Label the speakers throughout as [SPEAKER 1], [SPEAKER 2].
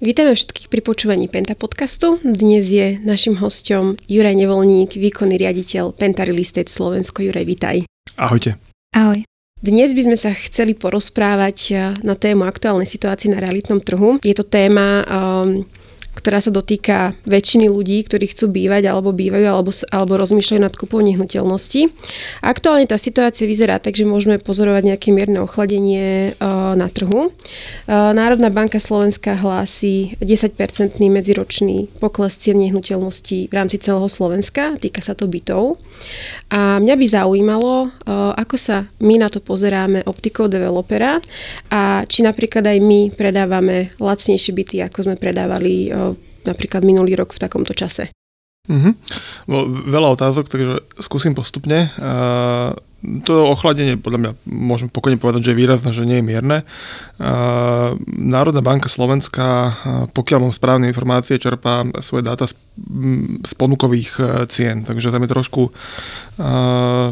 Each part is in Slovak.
[SPEAKER 1] Vítame všetkých pri počúvaní Penta podcastu. Dnes je našim hostom Juraj Nevolník, výkonný riaditeľ Penta Real Estate Slovensko. Juraj, vítaj.
[SPEAKER 2] Ahojte.
[SPEAKER 3] Ahoj.
[SPEAKER 1] Dnes by sme sa chceli porozprávať eh, na tému aktuálnej situácie na realitnom trhu. Je to téma um, ktorá sa dotýka väčšiny ľudí, ktorí chcú bývať alebo bývajú alebo, alebo rozmýšľajú nad kúpou nehnuteľnosti. Aktuálne tá situácia vyzerá tak, že môžeme pozorovať nejaké mierne ochladenie uh, na trhu. Uh, Národná banka Slovenska hlási 10-percentný medziročný pokles cien nehnuteľností v rámci celého Slovenska, týka sa to bytov. A mňa by zaujímalo, uh, ako sa my na to pozeráme optikou developera a či napríklad aj my predávame lacnejšie byty, ako sme predávali napríklad minulý rok v takomto čase?
[SPEAKER 2] Mm-hmm. Veľa otázok, takže skúsim postupne. Uh, to ochladenie, podľa mňa môžem pokojne povedať, že je výrazné, že nie je mierne. Národná banka Slovenska, pokiaľ mám správne informácie, čerpá svoje dáta z, z ponukových e, cien, takže tam je trošku,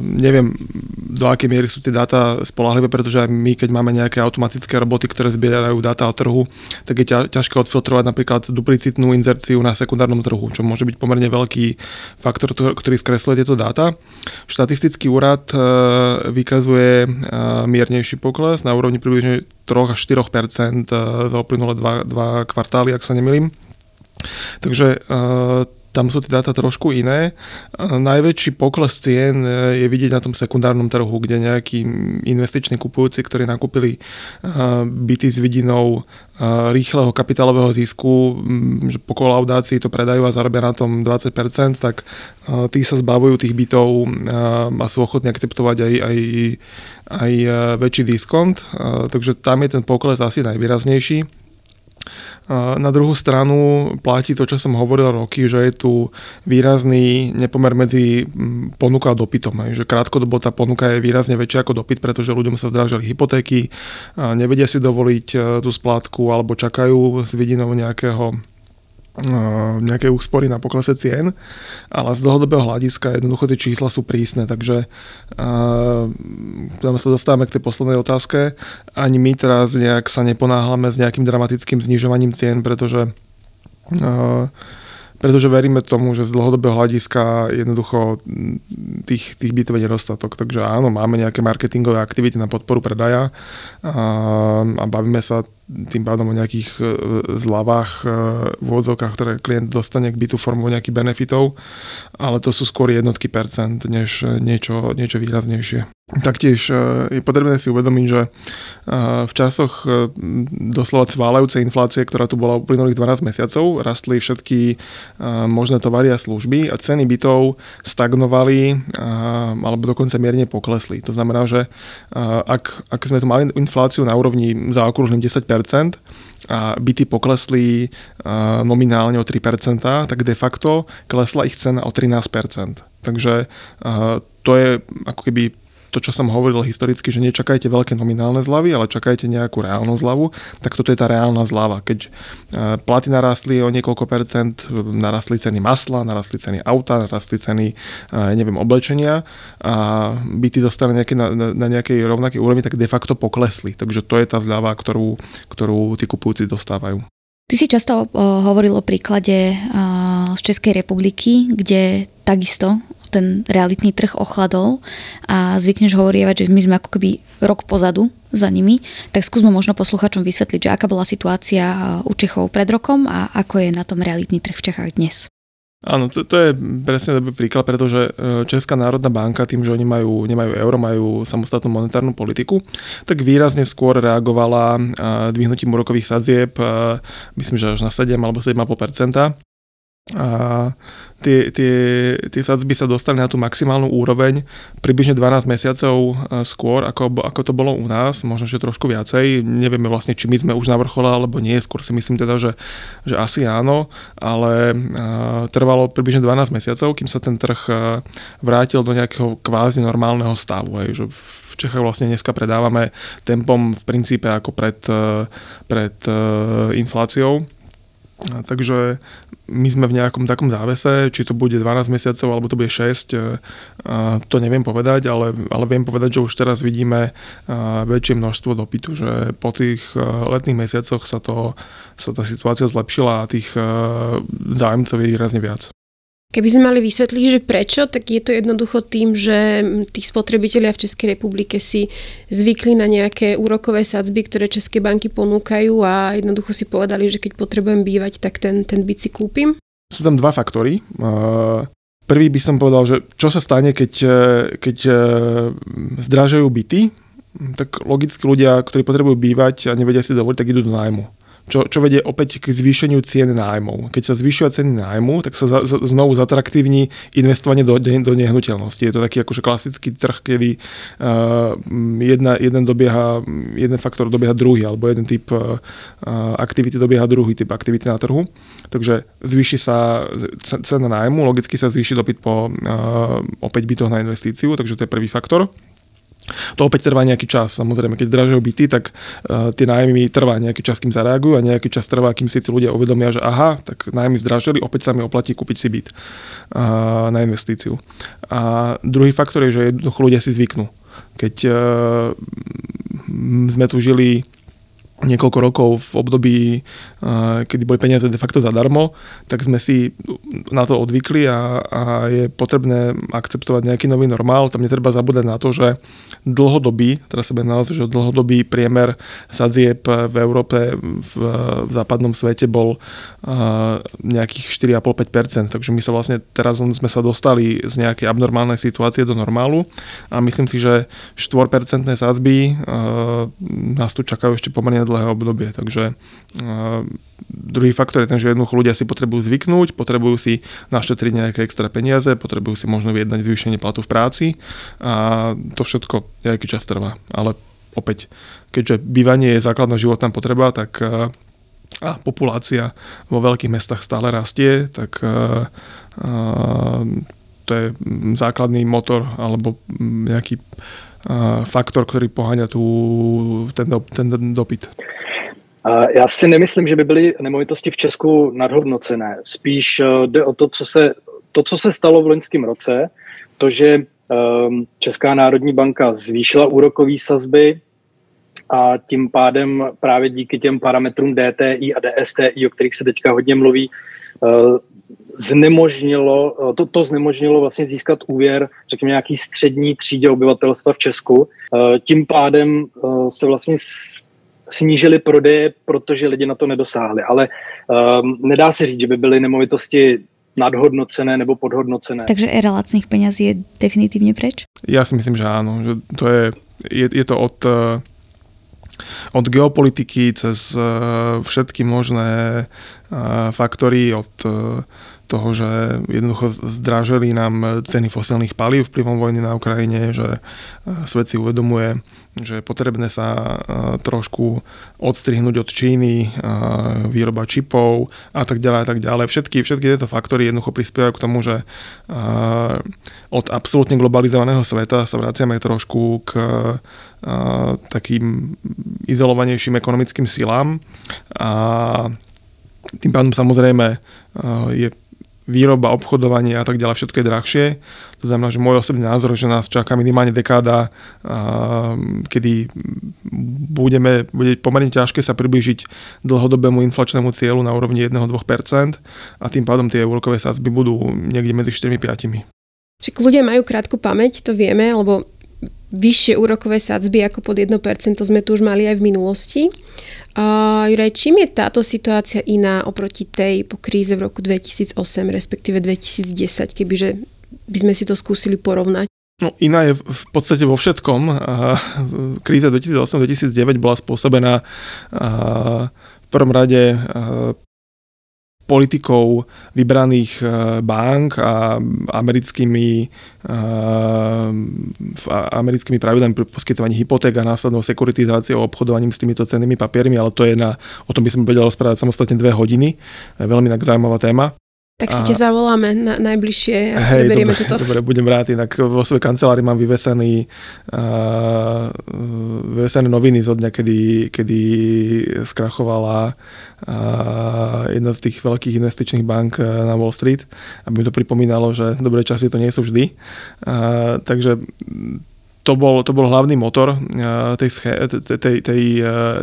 [SPEAKER 2] neviem, do akej miery sú tie dáta spolahlivé, pretože aj my, keď máme nejaké automatické roboty, ktoré zbierajú dáta o trhu, tak je ťažké odfiltrovať napríklad duplicitnú inzerciu na sekundárnom trhu, čo môže byť pomerne veľký faktor, ktorý skresluje tieto dáta. Štatistický úrad e, vykazuje miernejší pokles na úrovni približne 3 až 4 za uplynulé dva, dva kvartály, ak sa nemýlim. Takže eh, tam sú tie dáta trošku iné. Najväčší pokles cien e, je vidieť na tom sekundárnom trhu, kde nejakí investiční kupujúci, ktorí nakúpili e, byty s vidinou e, rýchleho kapitálového zisku, že po kolaudácii to predajú a zarobia na tom 20%, tak tí sa zbavujú tých bytov a sú ochotní akceptovať aj, aj, aj väčší diskont. Takže tam je ten pokles asi najvýraznejší. Na druhú stranu platí to, čo som hovoril roky, že je tu výrazný nepomer medzi ponukou a dopytom. Že krátkodobo tá ponuka je výrazne väčšia ako dopyt, pretože ľuďom sa zdrážali hypotéky, nevedia si dovoliť e, tú splátku alebo čakajú s vidinou nejakého nejaké úspory na poklese cien, ale z dlhodobého hľadiska jednoducho tie čísla sú prísne, takže uh, sa dostávame k tej poslednej otázke. Ani my teraz nejak sa neponáhľame s nejakým dramatickým znižovaním cien, pretože pretože veríme tomu, že z dlhodobého hľadiska jednoducho tých, tých bytov je nedostatok. Takže áno, máme nejaké marketingové aktivity na podporu predaja a, a bavíme sa tým pádom o nejakých e, zľavách e, v odzovkách, ktoré klient dostane k bytu formou nejakých benefitov, ale to sú skôr jednotky percent, než niečo, niečo výraznejšie. Taktiež e, je potrebné si uvedomiť, že v časoch doslova cválajúcej inflácie, ktorá tu bola uplynulých 12 mesiacov, rastli všetky možné tovary a služby a ceny bytov stagnovali alebo dokonca mierne poklesli. To znamená, že ak, ak sme tu mali infláciu na úrovni zaokrúhlim 10% a byty poklesli nominálne o 3%, tak de facto klesla ich cena o 13%. Takže to je ako keby to, čo som hovoril historicky, že nečakajte veľké nominálne zľavy, ale čakajte nejakú reálnu zľavu, tak toto je tá reálna zľava. Keď e, platy narastli o niekoľko percent, narastli ceny masla, narastli ceny auta, narastli ceny, e, neviem, oblečenia a byty zostali nejaké na, na nejakej rovnakej úrovni, tak de facto poklesli. Takže to je tá zľava, ktorú, ktorú tí kupujúci dostávajú.
[SPEAKER 3] Ty si často hovoril o príklade z Českej republiky, kde takisto ten realitný trh ochladol a zvykneš hovorievať, že my sme ako keby rok pozadu za nimi, tak skúsme možno posluchačom vysvetliť, že aká bola situácia u Čechov pred rokom a ako je na tom realitný trh v Čechách dnes.
[SPEAKER 2] Áno, to, to je presne dobrý príklad, pretože e, Česká národná banka, tým, že oni majú, nemajú euro, majú samostatnú monetárnu politiku, tak výrazne skôr reagovala e, dvihnutím úrokových sadzieb, e, myslím, že až na 7 alebo 7,5%. A tie, tie, tie sadzby sa dostali na tú maximálnu úroveň približne 12 mesiacov e, skôr, ako, ako to bolo u nás, možno ešte trošku viacej. Nevieme vlastne, či my sme už na vrchole alebo nie, skôr si myslím teda, že, že asi áno, ale uh, trvalo približne 12 mesiacov, kým sa ten trh uh, vrátil do nejakého kvázi normálneho stavu. Hej, že v Čechách vlastne dneska predávame tempom v princípe ako pred, pred infláciou Takže my sme v nejakom takom závese, či to bude 12 mesiacov alebo to bude 6, to neviem povedať, ale, ale viem povedať, že už teraz vidíme väčšie množstvo dopytu, že po tých letných mesiacoch sa, to, sa tá situácia zlepšila a tých zájemcov je výrazne viac.
[SPEAKER 1] Keby sme mali vysvetliť, že prečo, tak je to jednoducho tým, že tí spotrebitelia v Českej republike si zvykli na nejaké úrokové sadzby, ktoré České banky ponúkajú a jednoducho si povedali, že keď potrebujem bývať, tak ten, ten byt si kúpim.
[SPEAKER 2] Sú tam dva faktory. Prvý by som povedal, že čo sa stane, keď, keď zdražajú byty, tak logicky ľudia, ktorí potrebujú bývať a nevedia si dovoliť, tak idú do nájmu čo, čo vedie opäť k zvýšeniu cien nájmov. Keď sa zvyšujú ceny nájmu, tak sa za, za, znovu zatraktívni investovanie do, do nehnuteľnosti. Je to taký akože klasický trh, kedy uh, jedna, jeden, dobieha, jeden faktor dobieha druhý, alebo jeden typ uh, aktivity dobieha druhý typ aktivity na trhu. Takže zvýši sa cena nájmu, logicky sa zvýši dopyt po uh, opäť bytoch na investíciu, takže to je prvý faktor. To opäť trvá nejaký čas. Samozrejme, keď zdražujú byty, tak uh, tie nájmy trvá nejaký čas, kým zareagujú a nejaký čas trvá, kým si tí ľudia uvedomia, že aha, tak nájmy zdražili, opäť sa mi oplatí kúpiť si byt uh, na investíciu. A druhý faktor je, že jednoducho ľudia si zvyknú. Keď uh, sme tu žili niekoľko rokov v období, kedy boli peniaze de facto zadarmo, tak sme si na to odvykli a, a je potrebné akceptovať nejaký nový normál. Tam netreba zabúdať na to, že dlhodobý, teraz sa naozaj, že dlhodobý priemer sadzieb v Európe, v, v západnom svete bol nejakých 4,5-5%, takže my sa vlastne teraz sme sa dostali z nejakej abnormálnej situácie do normálu a myslím si, že 4% sadzby nás tu čakajú ešte pomerne dlhé obdobie. Takže uh, druhý faktor je ten, že jednoducho ľudia si potrebujú zvyknúť, potrebujú si naštetriť nejaké extra peniaze, potrebujú si možno vyjednať zvýšenie platu v práci a to všetko nejaký čas trvá. Ale opäť, keďže bývanie je základná životná potreba, tak uh, a populácia vo veľkých mestách stále rastie, tak uh, to je základný motor alebo nejaký faktor, ktorý poháňa tu ten, do, ten dopyt.
[SPEAKER 4] Já si nemyslím, že by byly nemovitosti v Česku nadhodnocené. Spíš eh, jde o to, co se, to, co se stalo v loňském roce, to, že ehm, Česká národní banka zvýšila úrokové sazby a tím pádem právě díky těm parametrům DTI a DSTI, o kterých se teďka hodně mluví, eh, znemožnilo, eh, to, to znemožnilo vlastně získat úvěr, řekněme, nějaký střední třídě obyvatelstva v Česku. Eh, tím pádem eh, se vlastně snížily prodeje, protože lidi na to nedosáhli. Ale um, nedá se říct, že by byly nemovitosti nadhodnocené nebo podhodnocené.
[SPEAKER 3] Takže era lacných peňazí je definitívne preč?
[SPEAKER 2] Ja si myslím, že áno. Že to je, je, je to od, od geopolitiky cez všetky možné faktory, od toho, že jednoducho zdražili nám ceny fosilných palív vplyvom vojny na Ukrajine, že e, svet si uvedomuje, že je potrebné sa e, trošku odstrihnúť od Číny, e, výroba čipov a tak ďalej a tak ďalej. Všetky, všetky tieto faktory jednoducho prispievajú k tomu, že od absolútne globalizovaného sveta sa vraciame trošku k takým izolovanejším ekonomickým silám a tým pádom samozrejme je výroba, obchodovanie a tak ďalej, všetko je drahšie. To znamená, že môj osobný názor, že nás čaká minimálne dekáda, kedy budeme, bude pomerne ťažké sa priblížiť dlhodobému inflačnému cieľu na úrovni 1-2% a tým pádom tie úrokové sadzby budú niekde medzi 4-5.
[SPEAKER 1] Však ľudia majú krátku pamäť, to vieme, lebo vyššie úrokové sadzby ako pod 1% sme tu už mali aj v minulosti. Uh, Juraj, čím je táto situácia iná oproti tej po kríze v roku 2008, respektíve 2010, kebyže by sme si to skúsili porovnať?
[SPEAKER 2] No, iná je v podstate vo všetkom. Kríza 2008-2009 bola spôsobená v prvom rade politikou vybraných eh, bank a americkými, eh, americkými pravidlami pri poskytovaní hypoték a následnou sekuritizáciou obchodovaním s týmito cennými papiermi, ale to je na, o tom by som vedel rozprávať samostatne dve hodiny. Veľmi tak zaujímavá téma.
[SPEAKER 1] Tak si ťa zavoláme na, najbližšie a
[SPEAKER 2] hej, dobre, toto. Dobre, budem rád, inak vo svojej kancelárii mám vyvesený uh, vesené noviny zo dňa, kedy, kedy skrachovala jedna z tých veľkých investičných bank na Wall Street, aby mi to pripomínalo, že dobré časy to nie sú vždy. Takže to bol, to bol hlavný motor tej, tej, tej,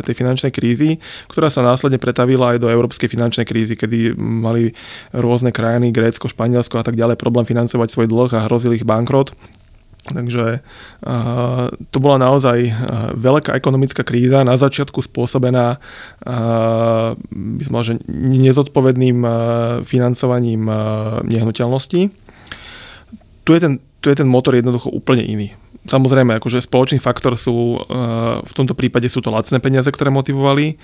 [SPEAKER 2] tej finančnej krízy, ktorá sa následne pretavila aj do európskej finančnej krízy, kedy mali rôzne krajiny, Grécko, Španielsko a tak ďalej, problém financovať svoj dlh a hrozil ich bankrot. Takže uh, to bola naozaj uh, veľká ekonomická kríza, na začiatku spôsobená myslím, že nezodpovedným financovaním nehnuteľností. Tu je, ten, tu je ten motor jednoducho úplne iný. Samozrejme, akože spoločný faktor sú, eh, v tomto prípade sú to lacné peniaze, ktoré motivovali eh,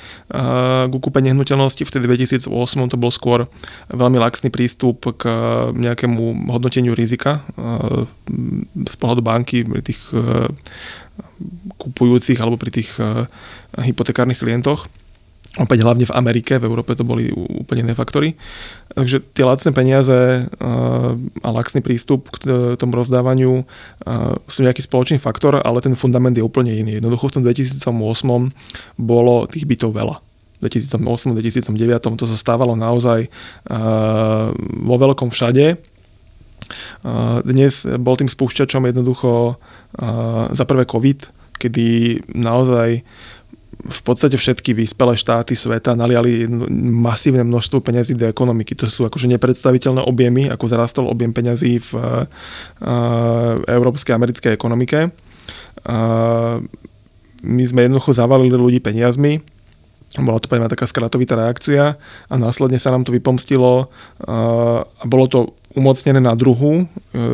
[SPEAKER 2] k kúpe nehnuteľnosti. Vtedy 2008 to bol skôr veľmi laxný prístup k nejakému hodnoteniu rizika z pohľadu banky tých kupujúcich alebo pri tých hypotekárnych klientoch. Opäť hlavne v Amerike, v Európe to boli úplne iné faktory. Takže tie lacné peniaze eh, a laxný prístup k tomu rozdávaniu eh, sú nejaký spoločný faktor, ale ten fundament je úplne iný. Jednoducho v tom 2008 bolo tých bytov veľa. V 2008, 2009 to sa stávalo naozaj eh, vo veľkom všade. Dnes bol tým spúšťačom jednoducho za prvé COVID, kedy naozaj v podstate všetky vyspelé štáty sveta naliali masívne množstvo peňazí do ekonomiky. To sú akože nepredstaviteľné objemy, ako zarastol objem peňazí v uh, európskej americkej ekonomike. Uh, my sme jednoducho zavalili ľudí peniazmi, bola to poviem taká skratovitá reakcia a následne sa nám to vypomstilo a bolo to umocnené na druhú e,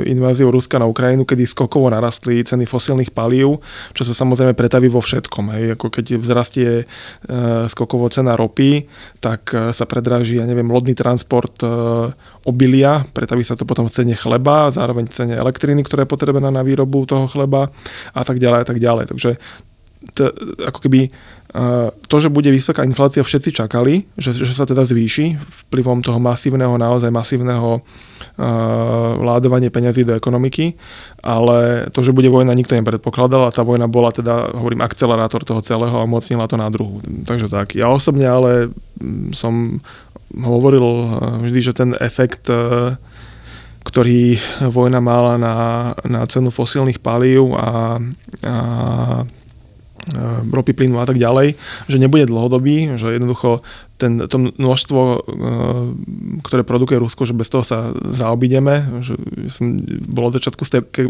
[SPEAKER 2] inváziu Ruska na Ukrajinu, kedy skokovo narastli ceny fosílnych palív, čo sa samozrejme pretaví vo všetkom. Hej. Ako keď vzrastie e, skokovo cena ropy, tak e, sa predráži, ja neviem, lodný transport obilia, pretaví sa to potom v cene chleba, zároveň v cene elektriny, ktorá je potrebná na výrobu toho chleba a tak ďalej a tak ďalej. Takže to, ako keby to, že bude vysoká inflácia, všetci čakali, že, že sa teda zvýši vplyvom toho masívneho, naozaj masívneho vládovania peňazí do ekonomiky, ale to, že bude vojna, nikto nepredpokladal a tá vojna bola teda, hovorím, akcelerátor toho celého a umocnila to na druhu. Takže tak. Ja osobne ale som hovoril vždy, že ten efekt ktorý vojna mala na, na cenu fosílnych palív a, a Eh, ropy, plynu a tak ďalej, že nebude dlhodobý, že jednoducho ten, to množstvo, eh, ktoré produkuje Rusko, že bez toho sa zaobideme. Že som bol od začiatku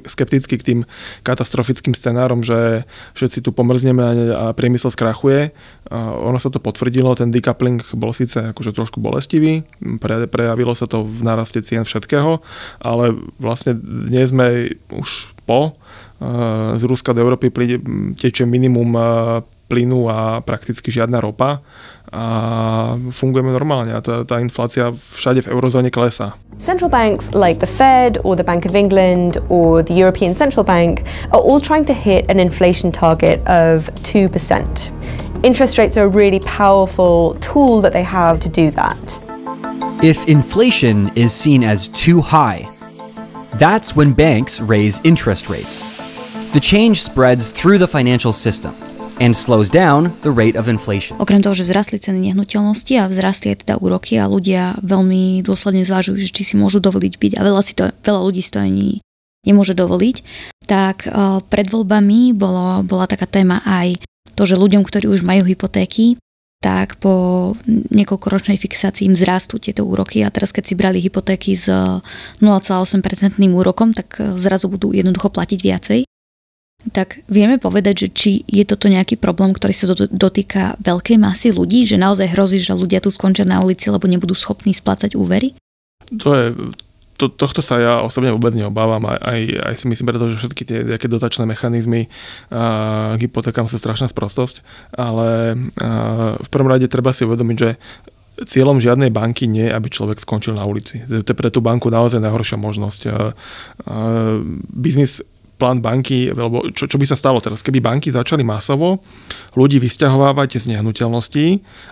[SPEAKER 2] skeptický k tým katastrofickým scenárom, že všetci tu pomrzneme a priemysel skrachuje. Ono sa to potvrdilo, ten decoupling bol síce akože trošku bolestivý, pre, prejavilo sa to v naraste cien všetkého, ale vlastne dnes sme už po Eh, z Ruska do Európy príde, tečie minimum eh, plynu a prakticky žiadna ropa a fungujeme normálne a tá, tá inflácia všade v eurozóne klesá.
[SPEAKER 5] Central banks like the Fed or the Bank of England or the European Central Bank are all trying to hit an inflation target of 2%. Interest rates are a really powerful tool that they have to do that.
[SPEAKER 6] If inflation is seen as too high, that's when banks raise interest rates. The change spreads through the financial system and slows down the rate of inflation.
[SPEAKER 3] Okrem toho, že vzrastli ceny nehnuteľnosti a vzrastli aj teda úroky a ľudia veľmi dôsledne zvážujú, že či si môžu dovoliť byť a veľa, si to, veľa ľudí si to ani nemôže dovoliť, tak uh, pred voľbami bolo, bola taká téma aj to, že ľuďom, ktorí už majú hypotéky, tak po niekoľkoročnej fixácii im zrastú tieto úroky a teraz keď si brali hypotéky s 0,8% úrokom, tak zrazu budú jednoducho platiť viacej. Tak vieme povedať, že či je toto nejaký problém, ktorý sa dotýka veľkej masy ľudí, že naozaj hrozí, že ľudia tu skončia na ulici, lebo nebudú schopní splácať úvery?
[SPEAKER 2] To je, to, tohto sa ja osobne vôbec neobávam, aj, aj, aj si myslím preto, že všetky tie nejaké dotačné mechanizmy uh, k sú strašná sprostosť, ale uh, v prvom rade treba si uvedomiť, že cieľom žiadnej banky nie je, aby človek skončil na ulici. To je pre tú banku naozaj najhoršia možnosť. Biznis plán banky, alebo čo, čo by sa stalo teraz, keby banky začali masovo ľudí vysťahovávať z nehnuteľností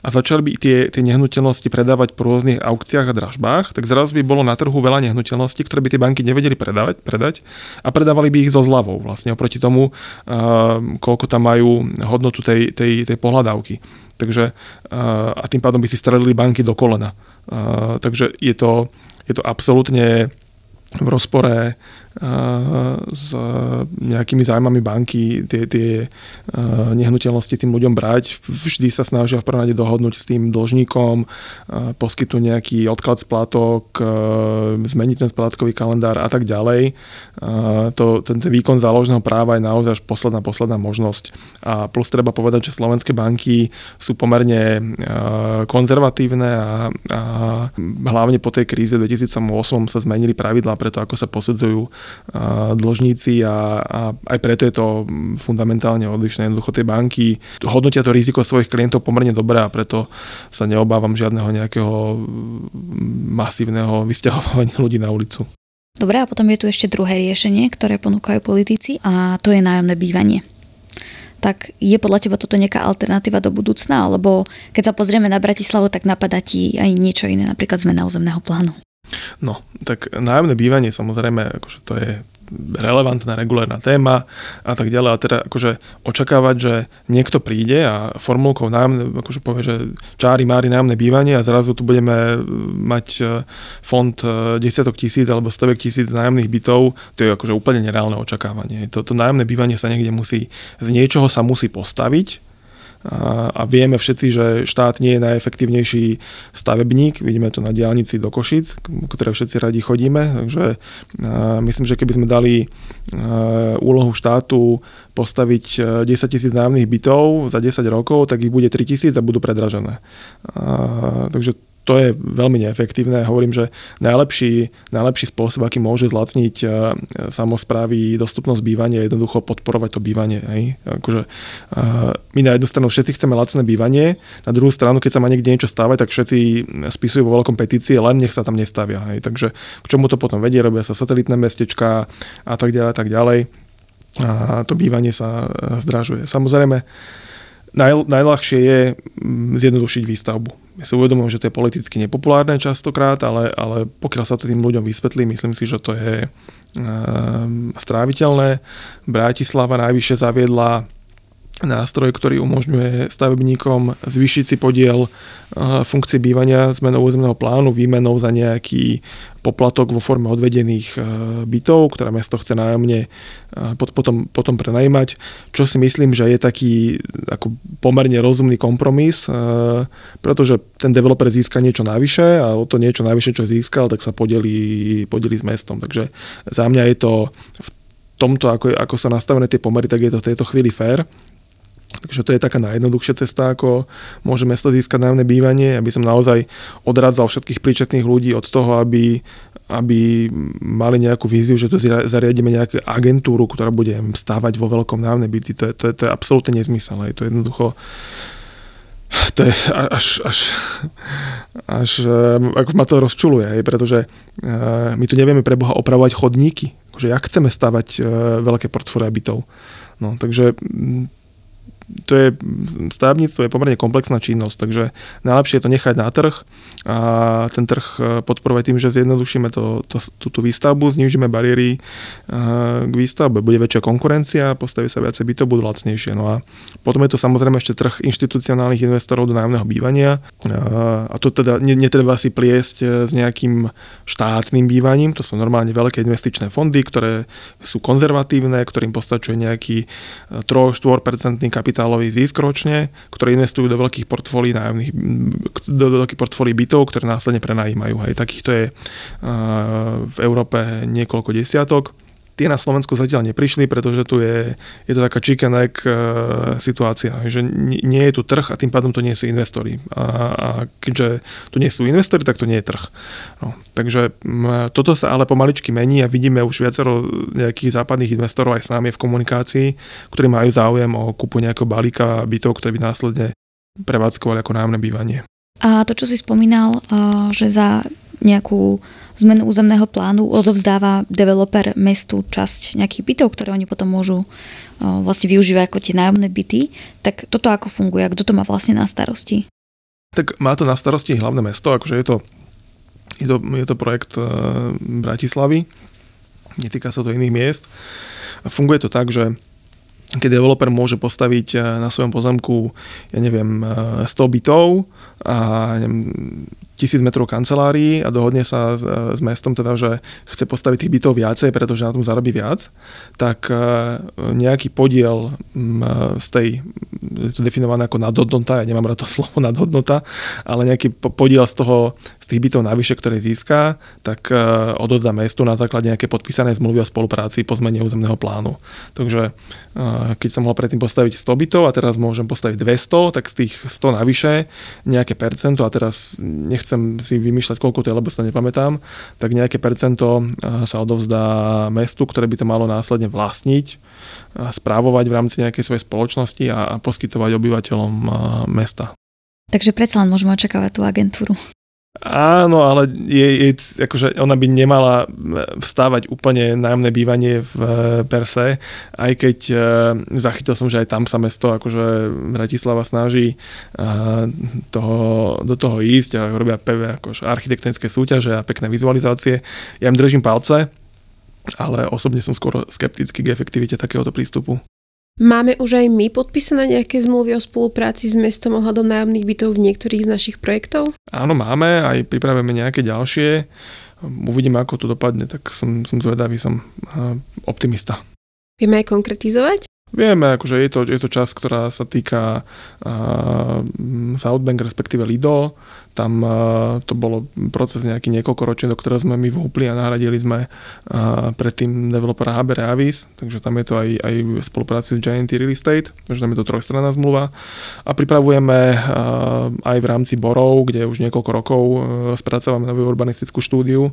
[SPEAKER 2] a začali by tie, tie nehnuteľnosti predávať po rôznych aukciách a dražbách, tak zrazu by bolo na trhu veľa nehnuteľností, ktoré by tie banky nevedeli predávať, predať a predávali by ich so zľavou vlastne oproti tomu, uh, koľko tam majú hodnotu tej, tej, tej pohľadávky. Takže, uh, a tým pádom by si strelili banky do kolena. Uh, takže je to, je to absolútne v rozpore s nejakými zájmami banky tie, tie nehnuteľnosti tým ľuďom brať. Vždy sa snažia v prvom rade dohodnúť s tým dlžníkom, poskytnúť nejaký odklad splátok, zmeniť ten splátkový kalendár a tak ďalej. To, ten, ten výkon záložného práva je naozaj až posledná, posledná možnosť. A plus treba povedať, že slovenské banky sú pomerne konzervatívne a, a hlavne po tej kríze 2008 sa zmenili pravidlá pre to, ako sa posudzujú dlžníci a, a aj preto je to fundamentálne odlišné. Jednoducho tie banky hodnotia to riziko svojich klientov pomerne dobre a preto sa neobávam žiadneho nejakého masívneho vysťahovania ľudí na ulicu.
[SPEAKER 3] Dobre, a potom je tu ešte druhé riešenie, ktoré ponúkajú politici a to je nájomné bývanie tak je podľa teba toto nejaká alternatíva do budúcna? Alebo keď sa pozrieme na Bratislavu, tak napadá ti aj niečo iné, napríklad zmena územného plánu.
[SPEAKER 2] No, tak nájomné bývanie samozrejme, akože to je relevantná, regulárna téma a tak ďalej. A teda akože očakávať, že niekto príde a formulkou nájomné, akože povie, že čári, mári nájomné bývanie a zrazu tu budeme mať e, fond e, desiatok tisíc alebo stovek tisíc nájomných bytov, to je akože úplne nereálne očakávanie. Toto nájomné bývanie sa niekde musí, z niečoho sa musí postaviť, a, vieme všetci, že štát nie je najefektívnejší stavebník, vidíme to na diálnici do Košic, ktoré všetci radi chodíme, takže myslím, že keby sme dali úlohu štátu postaviť 10 tisíc nájomných bytov za 10 rokov, tak ich bude 3 tisíc a budú predražené. Takže to je veľmi neefektívne. Hovorím, že najlepší, najlepší spôsob, aký môže zlacniť e, samozprávy dostupnosť bývania, je jednoducho podporovať to bývanie. Hej. Akože, e, my na jednu stranu všetci chceme lacné bývanie, na druhú stranu, keď sa má niekde niečo stávať, tak všetci spisujú vo veľkom petície, len nech sa tam nestavia. Hej. Takže k čomu to potom vedie, robia sa satelitné mestečka a tak ďalej tak ďalej. A to bývanie sa zdražuje. Samozrejme, naj, najľahšie je zjednodušiť výstavbu ja si uvedomujem, že to je politicky nepopulárne častokrát, ale, ale pokiaľ sa to tým ľuďom vysvetlí, myslím si, že to je e, stráviteľné. Bratislava najvyššie zaviedla nástroj, ktorý umožňuje stavebníkom zvýšiť si podiel funkcie bývania zmenou územného plánu výmenou za nejaký poplatok vo forme odvedených bytov, ktoré mesto chce nájomne potom, potom prenajímať, čo si myslím, že je taký ako pomerne rozumný kompromis, pretože ten developer získa niečo navyše a o to niečo navyše, čo získal, tak sa podelí, podelí s mestom. Takže za mňa je to v tomto, ako, ako sa nastavené tie pomery, tak je to v tejto chvíli fér. Takže to je taká najjednoduchšia cesta, ako môže mesto získať nájomné bývanie, aby som naozaj odradzal všetkých príčetných ľudí od toho, aby, aby mali nejakú víziu, že to zariadíme nejakú agentúru, ktorá bude stávať vo veľkom nájomné byty. To je, to je, to je absolútne nezmysel. Je to jednoducho to je až, až, až ako ma to rozčuluje, pretože my tu nevieme pre Boha opravovať chodníky. Akože jak chceme stavať veľké portfólia bytov. No, takže to je, stavebníctvo je pomerne komplexná činnosť, takže najlepšie je to nechať na trh a ten trh e, podporovať tým, že zjednodušíme to, to, tú, tú výstavbu, znižíme bariéry e, k výstavbe, bude väčšia konkurencia, postaví sa viacej bytov, budú lacnejšie. No a potom je to samozrejme ešte trh inštitucionálnych investorov do nájomného bývania. E, a to teda netreba si pliesť s nejakým štátnym bývaním, to sú normálne veľké investičné fondy, ktoré sú konzervatívne, ktorým postačuje nejaký 3-4% kapitálový zisk ročne, ktoré investujú do veľkých portfólií nájomných, do veľkých portfólií bytov ktoré následne prenajímajú. Hej. Takýchto je v Európe niekoľko desiatok. Tie na Slovensku zatiaľ neprišli, pretože tu je, je to taká chicken egg situácia, že nie je tu trh a tým pádom to nie sú investori. A, a keďže tu nie sú investori, tak to nie je trh. No, takže toto sa ale pomaličky mení a vidíme už viacero nejakých západných investorov aj s nami v komunikácii, ktorí majú záujem o kúpu nejakého balíka bytov, ktoré by následne prevádzkovali ako nájomné bývanie.
[SPEAKER 3] A to, čo si spomínal, že za nejakú zmenu územného plánu, odovzdáva developer mestu časť nejakých bytov, ktoré oni potom môžu vlastne využívať ako tie nájomné byty. Tak toto ako funguje, kto to má vlastne na starosti?
[SPEAKER 2] Tak má to na starosti hlavné mesto, akože je to, je to, je to projekt uh, Bratislavy, netýka sa to iných miest. Funguje to tak, že keď developer môže postaviť e, na svojom pozemku, ja neviem, 100 e, bytov a neviem, tisíc metrov kancelárií a dohodne sa s, s mestom teda, že chce postaviť tých bytov viacej, pretože na tom zarobí viac, tak e, nejaký podiel z tej, je to definované ako nadhodnota, ja nemám rád to slovo nadhodnota, ale nejaký podiel z toho, z tých bytov navyše, ktoré získa, tak e, odozdá mestu na základe nejaké podpísané zmluvy o spolupráci po zmene územného plánu. Takže e, keď som mohol predtým postaviť 100 bytov a teraz môžem postaviť 200, tak z tých 100 navyše nejaké percento a teraz nech nechcem si vymýšľať, koľko to je, lebo sa nepamätám, tak nejaké percento eh, sa odovzdá mestu, ktoré by to malo následne vlastniť, správovať v rámci nejakej svojej spoločnosti a, a poskytovať obyvateľom eh, mesta.
[SPEAKER 3] Takže predsa len môžeme očakávať tú agentúru.
[SPEAKER 2] Áno, ale je, je, akože ona by nemala vstávať úplne nájomné bývanie v e, Perse, aj keď e, zachytil som, že aj tam sa mesto, akože Bratislava snaží e, toho, do toho ísť a robia pevné akože architektonické súťaže a pekné vizualizácie. Ja im držím palce, ale osobne som skôr skeptický k efektivite takéhoto prístupu.
[SPEAKER 1] Máme už aj my podpísané nejaké zmluvy o spolupráci s mestom ohľadom nájomných bytov v niektorých z našich projektov?
[SPEAKER 2] Áno, máme, aj pripravujeme nejaké ďalšie. Uvidíme, ako to dopadne, tak som, som zvedavý, som optimista.
[SPEAKER 1] Vieme aj konkretizovať?
[SPEAKER 2] Vieme, akože je to, je to časť, ktorá sa týka uh, Southbank, respektíve Lido. Tam uh, to bolo proces nejaký niekoľkoročný, do ktorého sme my vhúpli a nahradili sme uh, predtým developera HB Reavis, takže tam je to aj, aj v spolupráci s Giant Real Estate, takže tam je to trojstranná zmluva. A pripravujeme uh, aj v rámci Borov, kde už niekoľko rokov spracovávame novú urbanistickú štúdiu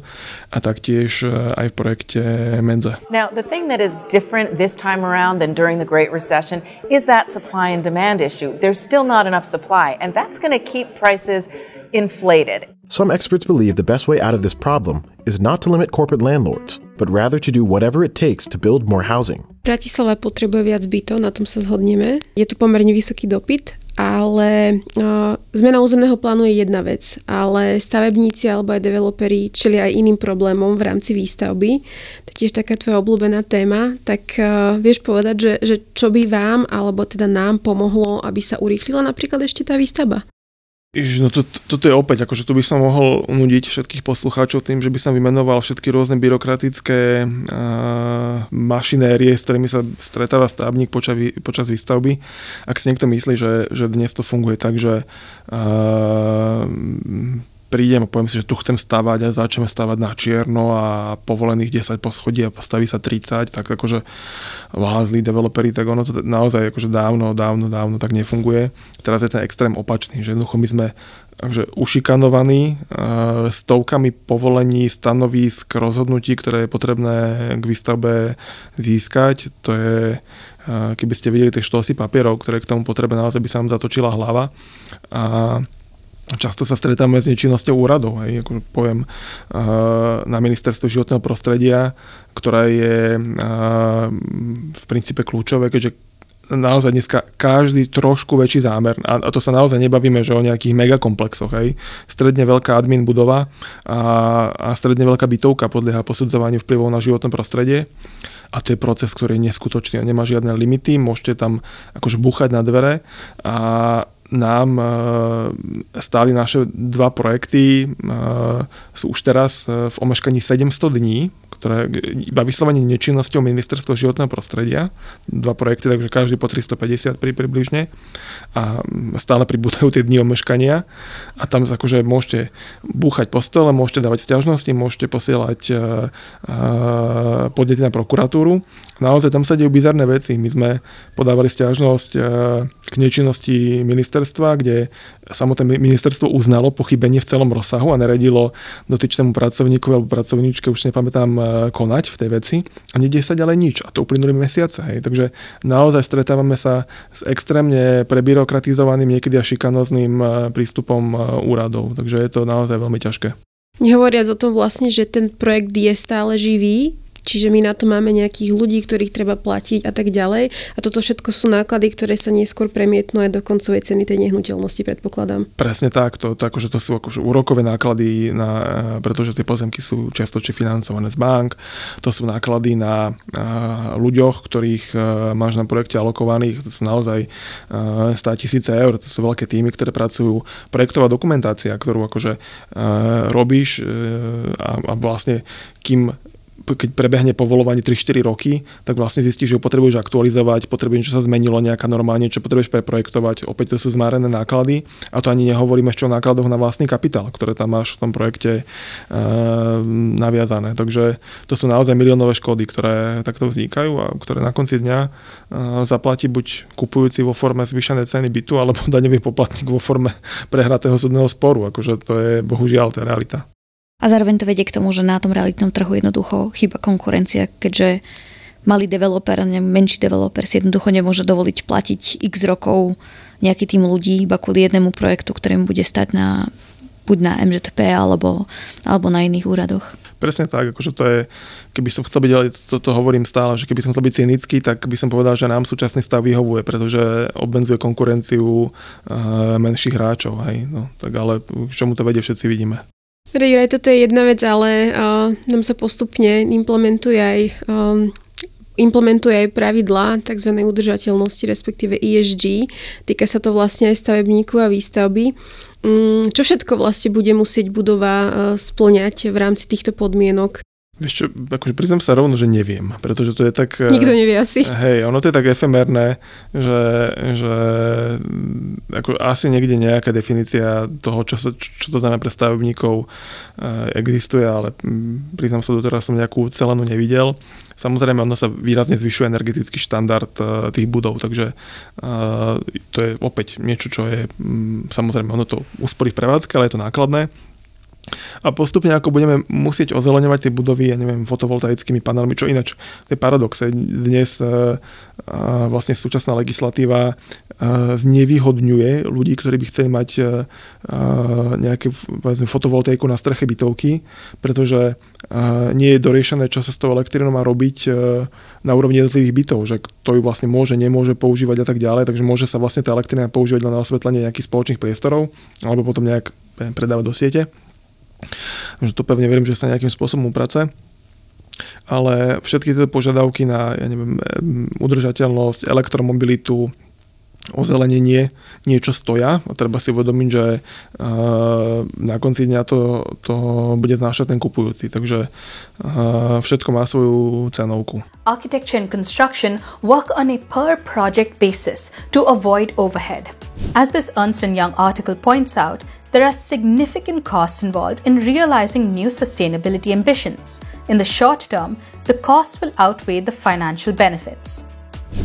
[SPEAKER 2] a taktiež aj v projekte Menze.
[SPEAKER 7] Now, the thing that is different this time around than during the Great Recession is that supply and demand issue. There's still not enough supply, and that's going to keep prices inflated.
[SPEAKER 8] Some experts believe the best way out of this problem is not to limit corporate landlords, but rather to do whatever it takes to build more housing.
[SPEAKER 1] Bratislava potrebuje viac bytov, na tom sa zhodneme. Je tu pomerne vysoký dopyt ale uh, zmena územného plánu je jedna vec, ale stavebníci alebo aj developeri čelia aj iným problémom v rámci výstavby. To je tiež taká tvoja obľúbená téma, tak uh, vieš povedať, že, že čo by vám alebo teda nám pomohlo, aby sa urýchlila napríklad ešte tá výstavba?
[SPEAKER 2] Ježiš, no to, to, toto je opäť, akože tu by som mohol unudiť všetkých poslucháčov tým, že by som vymenoval všetky rôzne byrokratické uh, mašinérie, s ktorými sa stretáva stavník počas, počas výstavby. Ak si niekto myslí, že, že dnes to funguje tak, že uh, prídem a poviem si, že tu chcem stavať a začneme stavať na čierno a povolených 10 poschodí a postaví sa 30, tak akože wow, developeri, tak ono to naozaj akože dávno, dávno, dávno tak nefunguje. Teraz je ten extrém opačný, že jednoducho my sme akože ušikanovaní uh, stovkami povolení, stanovísk, rozhodnutí, ktoré je potrebné k výstavbe získať. To je uh, keby ste videli tie štosy papierov, ktoré k tomu potrebné, naozaj by sa vám zatočila hlava. A Často sa stretávame s nečinnosťou úradov, hej, ako poviem, na ministerstve životného prostredia, ktorá je v princípe kľúčové, keďže naozaj dneska každý trošku väčší zámer, a, to sa naozaj nebavíme, že o nejakých megakomplexoch, hej. Stredne veľká admin budova a, a stredne veľká bytovka podlieha posudzovaniu vplyvov na životné prostredie a to je proces, ktorý je neskutočný a nemá žiadne limity, môžete tam akože buchať na dvere a nám e, stáli naše dva projekty, e, sú už teraz e, v omeškaní 700 dní, ktoré iba vyslovene nečinnosťou ministerstva životného prostredia. Dva projekty, takže každý po 350 pri približne a stále pribúdajú tie dni omeškania a tam akože môžete búchať po stole, môžete dávať stiažnosti, môžete posielať podnety na prokuratúru. Naozaj tam sa dejú bizarné veci. My sme podávali stiažnosť k nečinnosti ministerstva, kde samotné ministerstvo uznalo pochybenie v celom rozsahu a naredilo dotyčnému pracovníku alebo pracovníčke, už nepamätám, e, konať v tej veci a nedie sa ďalej nič. A to uplynuli mesiace. Hej. Takže naozaj stretávame sa s extrémne prebyrokratizovaným, niekedy až šikanozným e, prístupom e, úradov. Takže je to naozaj veľmi ťažké.
[SPEAKER 1] Nehovoriac o tom vlastne, že ten projekt je stále živý, čiže my na to máme nejakých ľudí, ktorých treba platiť a tak ďalej. A toto všetko sú náklady, ktoré sa neskôr premietnú aj do koncovej ceny tej nehnuteľnosti, predpokladám.
[SPEAKER 2] Presne tak, to, to, akože to sú akože úrokové náklady, na, pretože tie pozemky sú často financované z bank, to sú náklady na a, ľuďoch, ktorých a, máš na projekte alokovaných, to sú naozaj a, 100 tisíce eur, to sú veľké týmy, ktoré pracujú, projektová dokumentácia, ktorú akože robíš a, a vlastne kým keď prebehne povolovanie 3-4 roky, tak vlastne zistíš, že ho potrebuješ aktualizovať, potrebuješ, čo sa zmenilo nejaká normálne, čo potrebuješ preprojektovať. Opäť to sú zmárené náklady a to ani nehovorím ešte o nákladoch na vlastný kapitál, ktoré tam máš v tom projekte e, naviazané. Takže to sú naozaj miliónové škody, ktoré takto vznikajú a ktoré na konci dňa e, zaplatí buď kupujúci vo forme zvýšenej ceny bytu alebo daňový poplatník vo forme prehratého súdneho sporu. Akože to je bohužiaľ, je realita.
[SPEAKER 3] A zároveň to vedie k tomu, že na tom realitnom trhu jednoducho chyba konkurencia, keďže malý developer, menší developer si jednoducho nemôže dovoliť platiť x rokov nejaký tým ľudí iba kvôli jednému projektu, ktorý mu bude stať na buď na MŽTP alebo, alebo na iných úradoch.
[SPEAKER 2] Presne tak, akože to je, keby som chcel byť, ale to, to hovorím stále, že keby som chcel byť cynický, tak by som povedal, že nám súčasný stav vyhovuje, pretože obmedzuje konkurenciu uh, menších hráčov, hej, no, tak ale k čomu to vedie, všetci vidíme.
[SPEAKER 1] Aj toto je jedna vec, ale uh, nám sa postupne implementuje aj um, implementuje aj pravidlá tzv. udržateľnosti, respektíve ESG. Týka sa to vlastne aj stavebníku a výstavby. Um, čo všetko vlastne bude musieť budova uh, splňať v rámci týchto podmienok?
[SPEAKER 2] Vieš čo, akože priznám sa rovno, že neviem, pretože to je tak...
[SPEAKER 1] Nikto nevie asi.
[SPEAKER 2] Hej, ono to je tak efemerné, že, že ako asi niekde nejaká definícia toho, čo, sa, čo to znamená pre stavebníkov, existuje, ale priznám sa, doteraz som nejakú celenú nevidel. Samozrejme, ono sa výrazne zvyšuje energetický štandard tých budov, takže to je opäť niečo, čo je, samozrejme, ono to usporí v prevádzke, ale je to nákladné a postupne ako budeme musieť ozeleňovať tie budovy, ja neviem, fotovoltaickými panelmi, čo ináč, to je paradox. Dnes uh, vlastne súčasná legislatíva uh, znevýhodňuje ľudí, ktorí by chceli mať nejaké povedzme, fotovoltaiku na streche bytovky, pretože nie je doriešené, čo sa s tou elektrínou má robiť na úrovni jednotlivých bytov, že kto ju vlastne môže, nemôže používať a tak ďalej, takže môže sa vlastne tá elektrina používať len na osvetlenie nejakých spoločných priestorov alebo potom nejak predávať do siete. Že to pevne verím, že sa nejakým spôsobom uprace ale všetky tieto požiadavky na ja neviem, udržateľnosť, elektromobilitu, ozelenenie niečo stoja a treba si uvedomiť, že uh, na konci dňa to, to bude znášať ten kupujúci, takže uh, všetko má svoju cenovku.
[SPEAKER 9] Architecture and construction work on a per project basis to avoid overhead. As this Ernst Young article points out, there are significant costs involved in realizing new sustainability ambitions. In the short term, the costs will outweigh the financial benefits.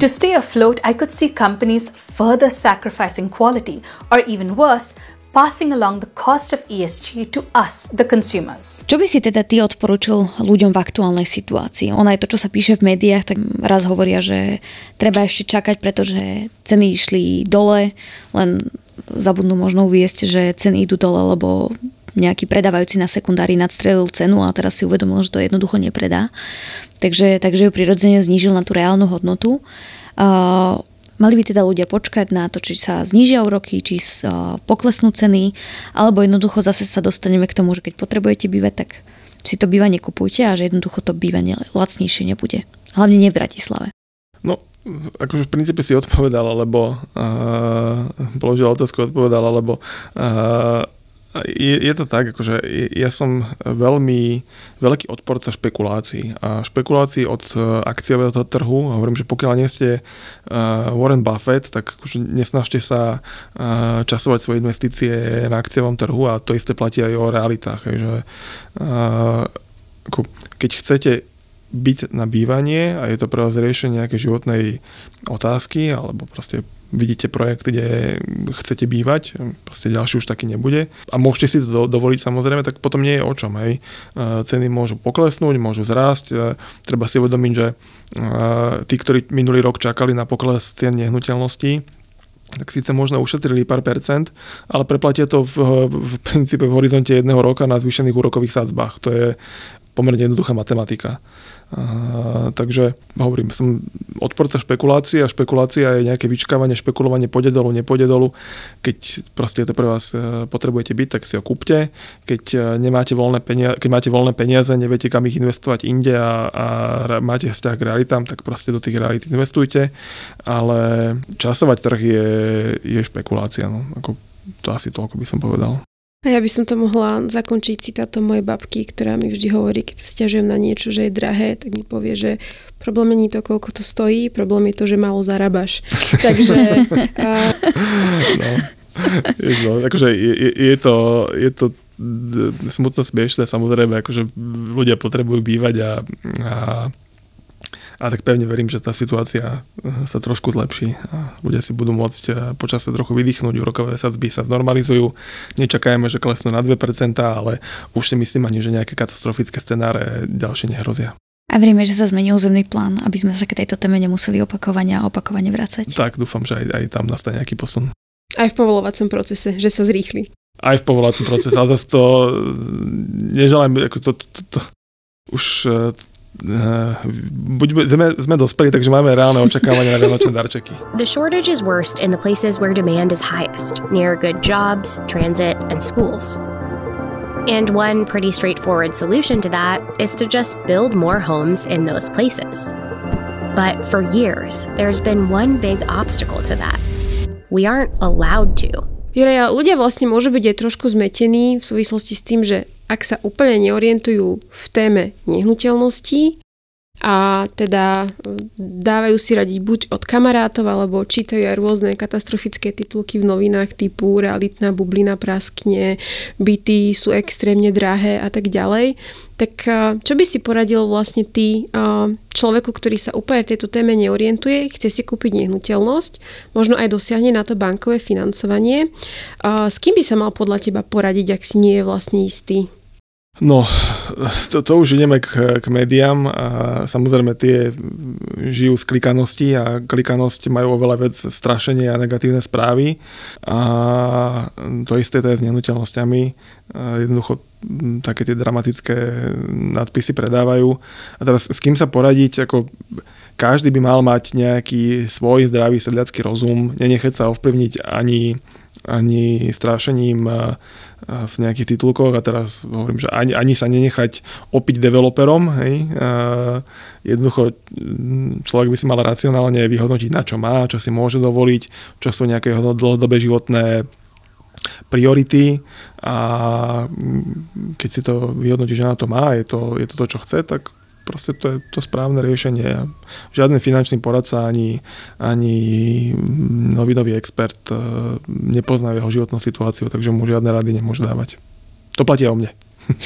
[SPEAKER 9] To stay afloat, I could see companies further sacrificing quality, or even worse, passing along the cost of ESG to us, the consumers.
[SPEAKER 3] Čo by si teda ty odporučil ľuďom v aktuálnej situácii? Ona je to, čo sa píše v médiách, tak raz hovoria, že treba ešte čakať, pretože ceny išli dole, len zabudnú možno uviesť, že ceny idú dole, lebo nejaký predávajúci na sekundári nadstrelil cenu a teraz si uvedomil, že to jednoducho nepredá. Takže, takže ju prirodzene znížil na tú reálnu hodnotu. Uh, Mali by teda ľudia počkať na to, či sa znížia úroky, či sa poklesnú ceny, alebo jednoducho zase sa dostaneme k tomu, že keď potrebujete bývať, tak si to bývanie kupujte a že jednoducho to bývanie lacnejšie nebude. Hlavne nie v Bratislave.
[SPEAKER 2] No, akože v princípe si odpovedal, alebo uh, položil otázku, odpovedal, alebo uh, je, je to tak, akože ja som veľmi veľký odporca špekulácií a špekulácií od e, akciového trhu, hovorím, že pokiaľ nie ste uh, Warren Buffett, tak akože nesnažte sa uh, časovať svoje investície na akciovom trhu a to isté platí aj o realitách. Takže, ako, keď chcete byť na bývanie a je to pre vás riešenie nejakej životnej otázky alebo proste vidíte projekt, kde chcete bývať, proste ďalší už taký nebude a môžete si to dovoliť samozrejme, tak potom nie je o čom. Hej. Ceny môžu poklesnúť, môžu zrásť, treba si uvedomiť, že tí, ktorí minulý rok čakali na pokles cien nehnuteľností, tak síce možno ušetrili pár percent, ale preplatia to v, v princípe v horizonte jedného roka na zvýšených úrokových sadzbách. To je pomerne jednoduchá matematika. Takže hovorím, som odporca špekulácie a špekulácia je nejaké vyčkávanie, špekulovanie pôjde dolu, nepôjde. Keď proste to pre vás uh, potrebujete byť, tak si ho kúpte. Keď, uh, nemáte voľné peniaze, keď máte voľné peniaze, neviete kam ich investovať inde a, a máte vzťah k realitám, tak proste do tých realit investujte. Ale časovať trh je, je špekulácia. No. Ako, to asi toľko by som povedal.
[SPEAKER 1] A ja by som to mohla zakončiť citátom mojej babky, ktorá mi vždy hovorí, keď sa stiažujem na niečo, že je drahé, tak mi povie, že problém není to, koľko to stojí, problém je to, že málo zarábaš. Takže... A...
[SPEAKER 2] No, je, no, akože je, je, je, to, je to smutno smiešné, samozrejme, akože ľudia potrebujú bývať a, a a tak pevne verím, že tá situácia eh, sa trošku zlepší a ľudia si budú môcť eh, počasie trochu vydýchnuť, úrokové sadzby sa znormalizujú. Nečakajme, že klesnú na 2%, ale už si myslím ani, že nejaké katastrofické scenáre ďalšie nehrozia.
[SPEAKER 3] A veríme, že sa zmení územný plán, aby sme sa k tejto téme nemuseli opakovane a opakovane vrácať.
[SPEAKER 2] Tak, dúfam, že aj, aj tam nastane nejaký posun.
[SPEAKER 1] Aj v povolovacom procese, že sa zrýchli.
[SPEAKER 2] Aj v povolovacom procese, ale zase to neželám, ako to, to, to, to už eh, buď sme, sme dospeli, takže máme reálne očakávania na vianočné darčeky.
[SPEAKER 10] The shortage is worst in the places where demand is highest, near good jobs, transit, and schools. And one pretty straightforward solution to that is to just build more homes in those places. But for years, there's been one big obstacle to that. We aren't allowed to.
[SPEAKER 1] Juraja, ľudia vlastne môžu byť aj trošku zmetení v súvislosti s tým, že ak sa úplne neorientujú v téme nehnuteľností a teda dávajú si radiť buď od kamarátov, alebo čítajú aj rôzne katastrofické titulky v novinách typu realitná bublina praskne, byty sú extrémne drahé a tak ďalej, tak čo by si poradil vlastne ty človeku, ktorý sa úplne v tejto téme neorientuje, chce si kúpiť nehnuteľnosť, možno aj dosiahne na to bankové financovanie. S kým by sa mal podľa teba poradiť, ak si nie je vlastne istý?
[SPEAKER 2] No, to, to už ideme k, k médiám a samozrejme tie žijú z klikanosti a klikanosť majú oveľa vec strašenie a negatívne správy a to isté to je s nehnuteľnosťami. Jednoducho také tie dramatické nadpisy predávajú. A teraz s kým sa poradiť, ako každý by mal mať nejaký svoj zdravý sedliacký rozum, nenechať sa ovplyvniť ani, ani strašením v nejakých titulkoch a teraz hovorím, že ani, ani sa nenechať opiť developerom, hej, jednoducho človek by si mal racionálne vyhodnotiť, na čo má, čo si môže dovoliť, čo sú nejaké dlhodobé životné priority a keď si to vyhodnotí, že na to má, je to, je to to, čo chce, tak proste to je to správne riešenie. Žiadny finančný poradca ani, ani novinový expert e, nepozná jeho životnú situáciu, takže mu žiadne rady nemôže dávať. To platí o mne.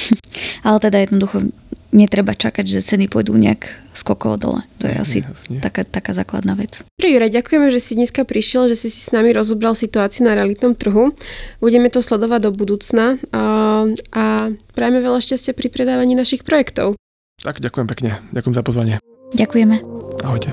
[SPEAKER 3] Ale teda jednoducho netreba čakať, že ceny pôjdu nejak skokovo dole. To je asi taká, taká základná vec.
[SPEAKER 1] Dobre, Jure, ďakujeme, že si dneska prišiel, že si si s nami rozobral situáciu na realitnom trhu. Budeme to sledovať do budúcna a, a prajeme veľa šťastia pri predávaní našich projektov.
[SPEAKER 2] Tak, ďakujem pekne. Ďakujem za pozvanie.
[SPEAKER 3] Ďakujeme.
[SPEAKER 2] Ahojte.